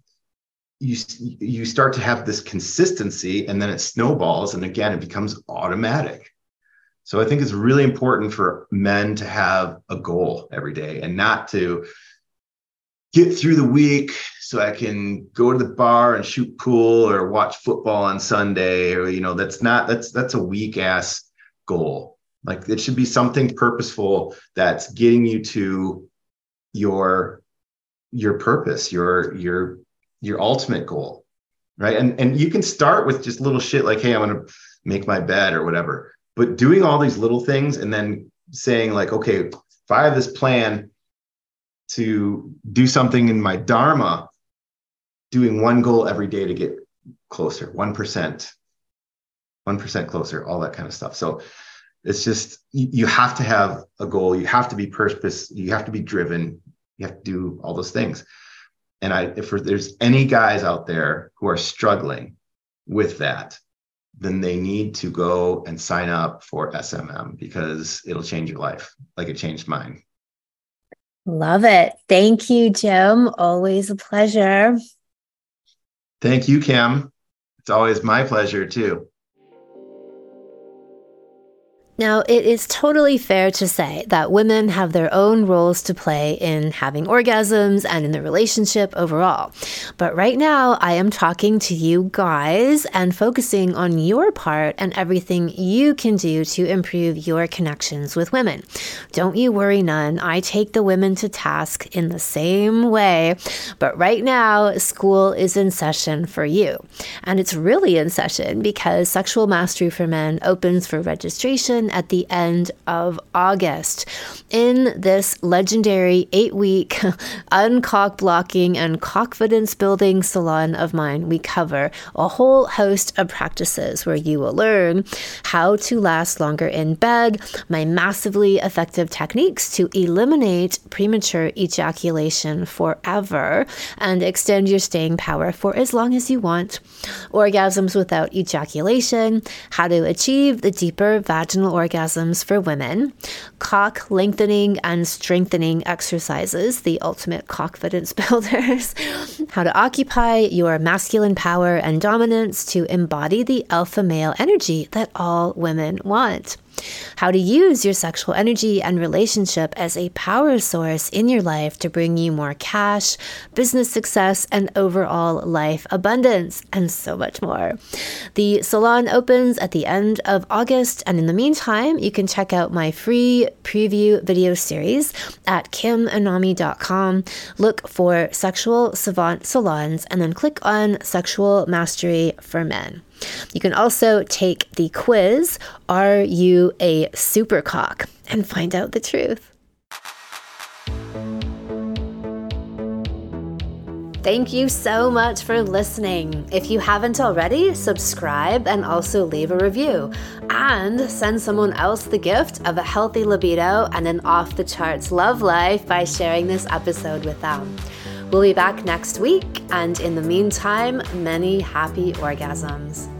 you you start to have this consistency and then it snowballs and again it becomes automatic. So i think it's really important for men to have a goal every day and not to get through the week so i can go to the bar and shoot pool or watch football on sunday or you know that's not that's that's a weak ass goal like it should be something purposeful that's getting you to your your purpose, your your your ultimate goal, right? And and you can start with just little shit like, hey, I'm gonna make my bed or whatever. But doing all these little things and then saying like, okay, if I have this plan to do something in my dharma, doing one goal every day to get closer, one percent, one percent closer, all that kind of stuff. So it's just you have to have a goal. You have to be purpose. You have to be driven you have to do all those things and i if there's any guys out there who are struggling with that then they need to go and sign up for smm because it'll change your life like it changed mine love it. Thank you jim. Always a pleasure. Thank you kim. It's always my pleasure too Now, it is totally fair to say that women have their own roles to play in having orgasms and in the relationship overall. But right now, I am talking to you guys and focusing on your part and everything you can do to improve your connections with women. Don't you worry none. I take the women to task in the same way. But right now, school is in session for you. And it's really in session because Sexual Mastery for Men opens for registration at the end of August. In this legendary eight week uncock blocking and confidence building salon of mine, we cover a whole host of practices where you will learn how to last longer in bed, my massively effective techniques to eliminate premature ejaculation forever and extend your staying power for as long as you want, orgasms without ejaculation, how to achieve the deeper vaginal orgasms for women, cock lengthening and strengthening exercises, the ultimate confidence builders, how to occupy your masculine power and dominance to embody the alpha male energy that all women want how to use your sexual energy and relationship as a power source in your life to bring you more cash, business success, and overall life abundance, and so much more. The salon opens at the end of August, and in the meantime, you can check out my free preview video series at kimanami.com. Look for Sexual Savant Salons and then click on Sexual Mastery for Men. You can also take the quiz Are you a supercock? and find out the truth. Thank you so much for listening. If you haven't already, subscribe and also leave a review. And send someone else the gift of a healthy libido and an off the charts love life by sharing this episode with them. We'll be back next week, and in the meantime, many happy orgasms.